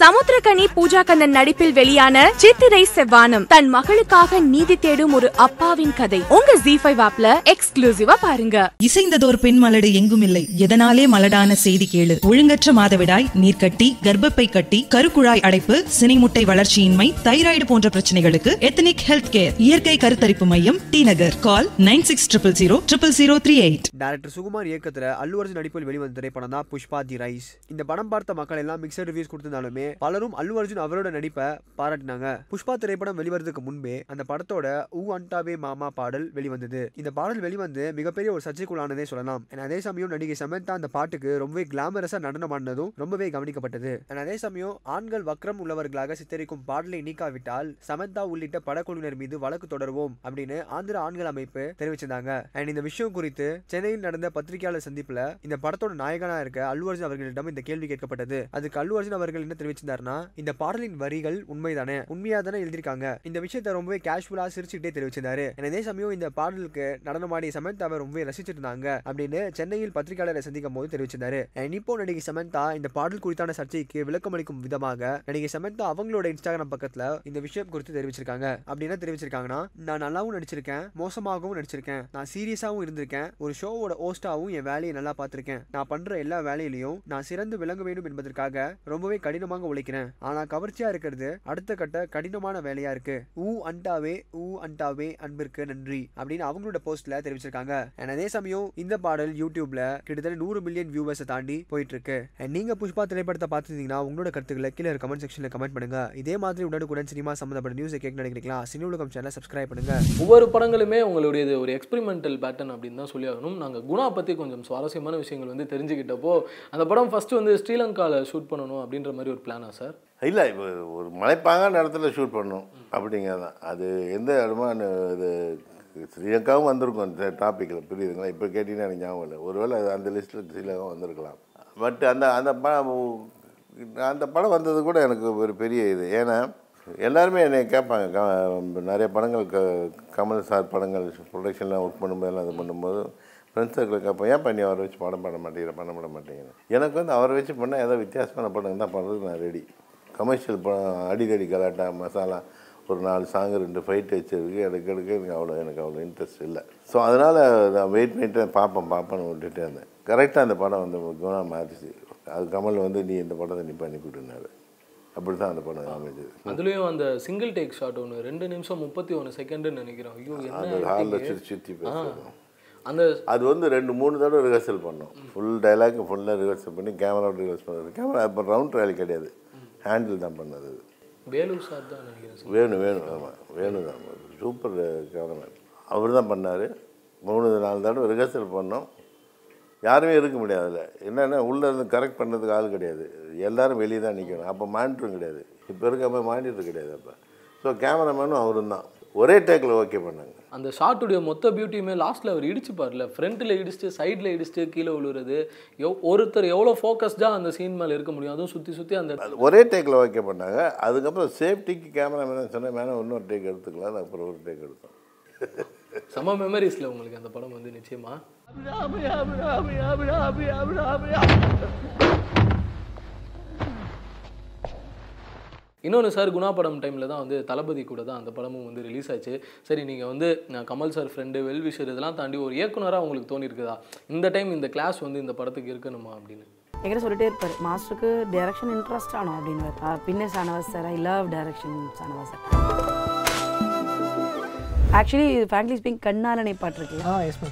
சமுத்திரகனி பூஜா கண்ணன் நடிப்பில் வெளியான சித்திரை செவ்வானம் தன் மகளுக்காக நீதி தேடும் ஒரு அப்பாவின் கதை. உங்க ஜி ஃபைவ் ஆப்ல எக்ஸ்க்ளூசிவா பாருங்க. இசைந்ததோர் பெண் மலடு எங்கும் இல்லை எதனாலே மலடான செய்தி கேளு. ஒழுங்கற்ற மாதவிடாய் நீர்க்கட்டி கர்ப்பப்பை கட்டி கருக்குழாய் அடைப்பு சினைமுட்டை வளர்ச்சியின்மை தைராய்டு போன்ற பிரச்சனைகளுக்கு எத்தனிக் ஹெல்த் கேர் இயற்கை கருத்தரிப்பு மையம் T Nagar. Call nine six triple zero triple zero three eight. Director Sukumar இயக்கத்துல அல்லு அர்ஜுன் நடிப்பில் வெளிவந்த திரைப்படம் தான் புஷ்பா தி ரைஸ். இந்த படம் பார்த்த மக்கள் எல்லாம் மிக்சட் ரிவ்யூஸ் கொடுத்திருந்தாலுமே பலரும் அல்லு அர்ஜுன் அவரோட நடிப்பை பாராட்டினாங்க. புஷ்பா திரைப்படம் வெளிவரதுக்கு முன்பே அந்த படத்தோட ஊ அண்டாவே மாமா பாடல் வெளிவந்தது. இந்த பாடல் வெளிவந்து மிகப்பெரிய ஒரு சர்ச்சைக்குள்ளானதே சொல்லலாம். அதே சமயம் நடிகை சமந்தா அந்த பாட்டுக்கு ரொம்பவே கிளாமரஸா நடனம் ஆடினதும் ரொம்பவே கவனிக்கப்பட்டது. அதே சமயம் ஆண்கள் வக்ரம் உள்ளவர்களாக சித்தரிக்கும் பாடலை நீக்காவிட்டால் சமந்தா உள்ளிட்ட படக்குழுவினர் மீது வழக்கு தொடருவோம் அப்படின்னு ஆந்திர ஆண்கள் அமைப்பு தெரிவிச்சிருந்தாங்க. அண்ட் இந்த விஷயம் குறித்து சென்னையில் நடந்த பத்திரிகையாளர் சந்திப்புல இந்த படத்தோட நாயகனா இருக்க அல்லு அர்ஜுன் அவர்களிடம் இந்த கேள்வி கேட்கப்பட்டது. அதுக்கு அல்லு அர்ஜுன் அவர்கள் என்ன தெரிவிச்சிருந்தாருன்னா இந்த பாடலின் வரிகள் உண்மைதானே? உண்மையா தானே எழுதிருக்காங்க இந்த விஷயத்த ரொம்பவே கேஷுவலா சிரிச்சுக்கிட்டே தெரிவிச்சிருந்தாரு. அதே சமயம் இந்த பாடலுக்கு நடனமாடிய அவர் ரொம்பவே ரசிச்சிட்டு இருந்தாங்க அப்படின்னு சென்னையில் பத்திரிகையாளரை சந்திக்கும் போது தெரிவிச்சிருந்தாரு. And இப்போ நடிகை சமந்தா இந்த பாடல் குறித்தான சர்ச்சைக்கு விளக்கம் அளிக்கும் விதமாக நடிகை சமந்தா அவங்களோட இன்ஸ்டாகிராம் பக்கத்துல இந்த விஷயம் குறித்து தெரிவிச்சிருக்காங்க. அப்படின்னா தெரிவிச்சிருக்காங்கன்னா நான் நல்லாவும் நடிச்சிருக்கேன் மோசமாகவும் நடிச்சிருக்கேன். நான் சீரியஸாவும் இருந்திருக்கேன் ஒரு ஷோவோட ஹோஸ்டாவும் என் வேலையை நல்லா பார்த்திருக்கேன். நான் பண்ற எல்லா வேலையிலையும் நான் சிறந்து விளங்க வேண்டும் என்பதற்காக ரொம்பவே கடினமாக உழைக்கிறேன். ஆனா கவர்ச்சியா இருக்கிறது அடுத்த கட்ட கடினமான வேலையா இருக்கு. ஊ அண்டாவே ஊ அண்டாவே அன்பிற்கு நன்றி அப்படின்னு அவங்களோட போஸ்ட்ல தெரிவிச்சிருக்காங்க. அதே சமயம் இந்த பாடல் யூடியூப்ல கிட்டத்தட்ட நூறு மில்லியன் வியூவர்ஸை தாண்டி போயிட்டு இருக்கு நீங்க புஷ்பா திரைப்படத்தை பார்த்துருந்தீங்கன்னா உங்களோட கருத்துக்களை கீழே கமெண்ட் செக்ஷன்ல கமெண்ட் பண்ணுங்க. இதே மாதிரி உடனுக்குடன் சினிமா சம்பந்தப்பட்ட நியூஸை கேட்க நினைக்கிறீங்களா? சினி உலகம் சேனல் சப்ஸ்கிரைப் பண்ணுங்க. ஒவ்வொரு படங்களுமே உங்களுடையது ஒரு எக்ஸ்பெரிமெண்டல் பேட்டர்ன் அப்படின்னு தான் சொல்லி ஆகணும். நாங்கள் குணா பற்றி கொஞ்சம் சுவாரஸ்யமான விஷயங்கள் வந்து தெரிஞ்சுக்கிட்டப்போ அந்த படம் ஃபர்ஸ்ட் வந்து ஸ்ரீலங்காவில் ஷூட் பண்ணணும் அப்படின்ற மாதிரி ஒரு பிளான் சார்? இல்லை இப்போ ஒரு மலைப்பாங்கான இடத்துல ஷூட் பண்ணணும் அப்படிங்கிறது தான் அது எந்த இடமா இது ஸ்ரீலங்காவும் வந்திருக்கும் அந்த டாப்பிக்கில் புரியுதுங்களா? இப்போ கேட்டிங்கன்னா எனக்கு ஞாபகம் இல்லை. ஒருவேளை அது அந்த லிஸ்ட்டில் ஸ்ரீலங்காவும் வந்திருக்கலாம். பட் அந்த அந்த படம் அந்த படம் வந்தது கூட எனக்கு ஒரு பெரிய இது. ஏன்னா எல்லாருமே என்னை கேட்பாங்க. க நிறைய படங்கள் க கமல் சார் படங்கள் ப்ரொடக்ஷன்லாம் ஒர்க் பண்ணும்போதெல்லாம் இது பண்ணும்போது ஃப்ரெண்ட்ஸ் சர்க்கிள் கேட்போம் ஏன் பண்ணி அவரை வச்சு படம் பண்ண மாட்டேங்கிற பண்ண பண்ண மாட்டேங்கிறேன் எனக்கு வந்து அவரை வச்சு பண்ணால் ஏதோ வித்தியாசமான படம் தான் பண்ணுறதுக்கு நான் ரெடி கமர்ஷியல் படம் அடிக்கடி கலாட்டா மசாலா ஒரு நாலு சாங்கு ரெண்டு ஃபைட் வச்சிருக்கு எனக்கு எடுக்க எனக்கு அவ்வளோ எனக்கு அவ்வளோ இன்ட்ரெஸ்ட் இல்லை. ஸோ அதனால் நான் வெயிட் பண்ணிட்டு பார்ப்பேன் பார்ப்பேன்னு விட்டுட்டே இருந்தேன். கரெக்டாக அந்த படம் வந்து குணா மாறிச்சு. அது கமல் வந்து நீ இந்த படத்தை நீ பண்ணி கொடுனாரு அப்படி தான் அந்த படம் அமைஞ்சது. அதுலேயும் அந்த சிங்கிள் டேக் ஷாட் ஒன்று ரெண்டு நிமிஷம் முப்பத்தி ஒன்று செகண்டுன்னு நினைக்கிறோம் ஐயோ ஹாலில்? சுற்றி சுற்றி ஆ. அந்த அது வந்து ரெண்டு மூணு தடவை ரிஹர்சல் பண்ணோம். ஃபுல் டைலாக் ஃபுல்லாக ரிஹர்சல் பண்ணி கேமராவோட ரிஹர்ஸ் பண்ணது. கேமரா இப்போ ரவுண்ட் ட்ரையல் கிடையாது. ஹேண்டில் தான் பண்ணது. வேலூர் சார் தான் நினைக்கிறேன் சார். வேணும் வேணும் ஆமாம் வேணும் தான். சூப்பர் கேமராமேன் அவர் தான் பண்ணார். மூணு நாலு தடவை ரிஹர்சல் பண்ணோம். யாருமே இருக்க முடியாது அதில். என்னென்னா உள்ளே இருந்து கரெக்ட் பண்ணுறதுக்கு ஆள் கிடையாது. எல்லாரும் வெளியே தான் நிற்கணும் அப்போ மானிட்டரும் கிடையாது. இப்போ இருக்க மாதிரி மானிட்டர் கிடையாது அப்போ. ஸோ கேமராமேனும் அவரும் தான். ஒரே டேக்கில் ஓகே பண்ணாங்க. அந்த ஷாட்டுடைய மொத்த பியூட்டியுமே லாஸ்ட்டில் அவர் இடிச்சு பாருல. ஃப்ரண்ட்டில் இடிச்சுட்டு சைடில் இடிச்சுட்டு கீழே விழுறது. எவ் ஒருத்தர் எவ்வளோ ஃபோக்கஸ்டாக அந்த சீன் மேலே இருக்க முடியும்? அதுவும் சுற்றி சுற்றி அந்த ஒரே டேக்கில் ஓகே பண்ணாங்க அதுக்கப்புறம் சேஃப்டிக்கு கேமராமேன் சொன்னேன் வேணா இன்னொரு டேக் எடுத்துக்கலாம். அப்புறம் ஒரு டேக் எடுத்தோம். செம மெமரிஸில் உங்களுக்கு அந்த படம் வந்து நிச்சயமா? இன்னொன்று சார் குணா படம் டைமில் தான் வந்து தளபதி கூட தான் அந்த படமும் வந்து ரிலீஸ் ஆச்சு. சரி நீங்கள் வந்து நான் கமல் சார் ஃப்ரெண்டு வெல்விஷர் இதெல்லாம் தாண்டி ஒரு இயக்குனராக உங்களுக்கு தோணியிருக்குதா இந்த டைம் இந்த கிளாஸ் வந்து இந்த படத்துக்கு இருக்கணுமா அப்படின்னு? என்கிட்ட சொல்லிட்டே இருப்பார் மாஸ்டருக்கு டைரக்ஷன் இன்ட்ரெஸ்ட் ஆனோம் அப்படின்னு பின்னே Shanavas sir I love direction Shanavas sir actually frankly speaking கண்ணாலனை பாட்டு இருக்குல்ல?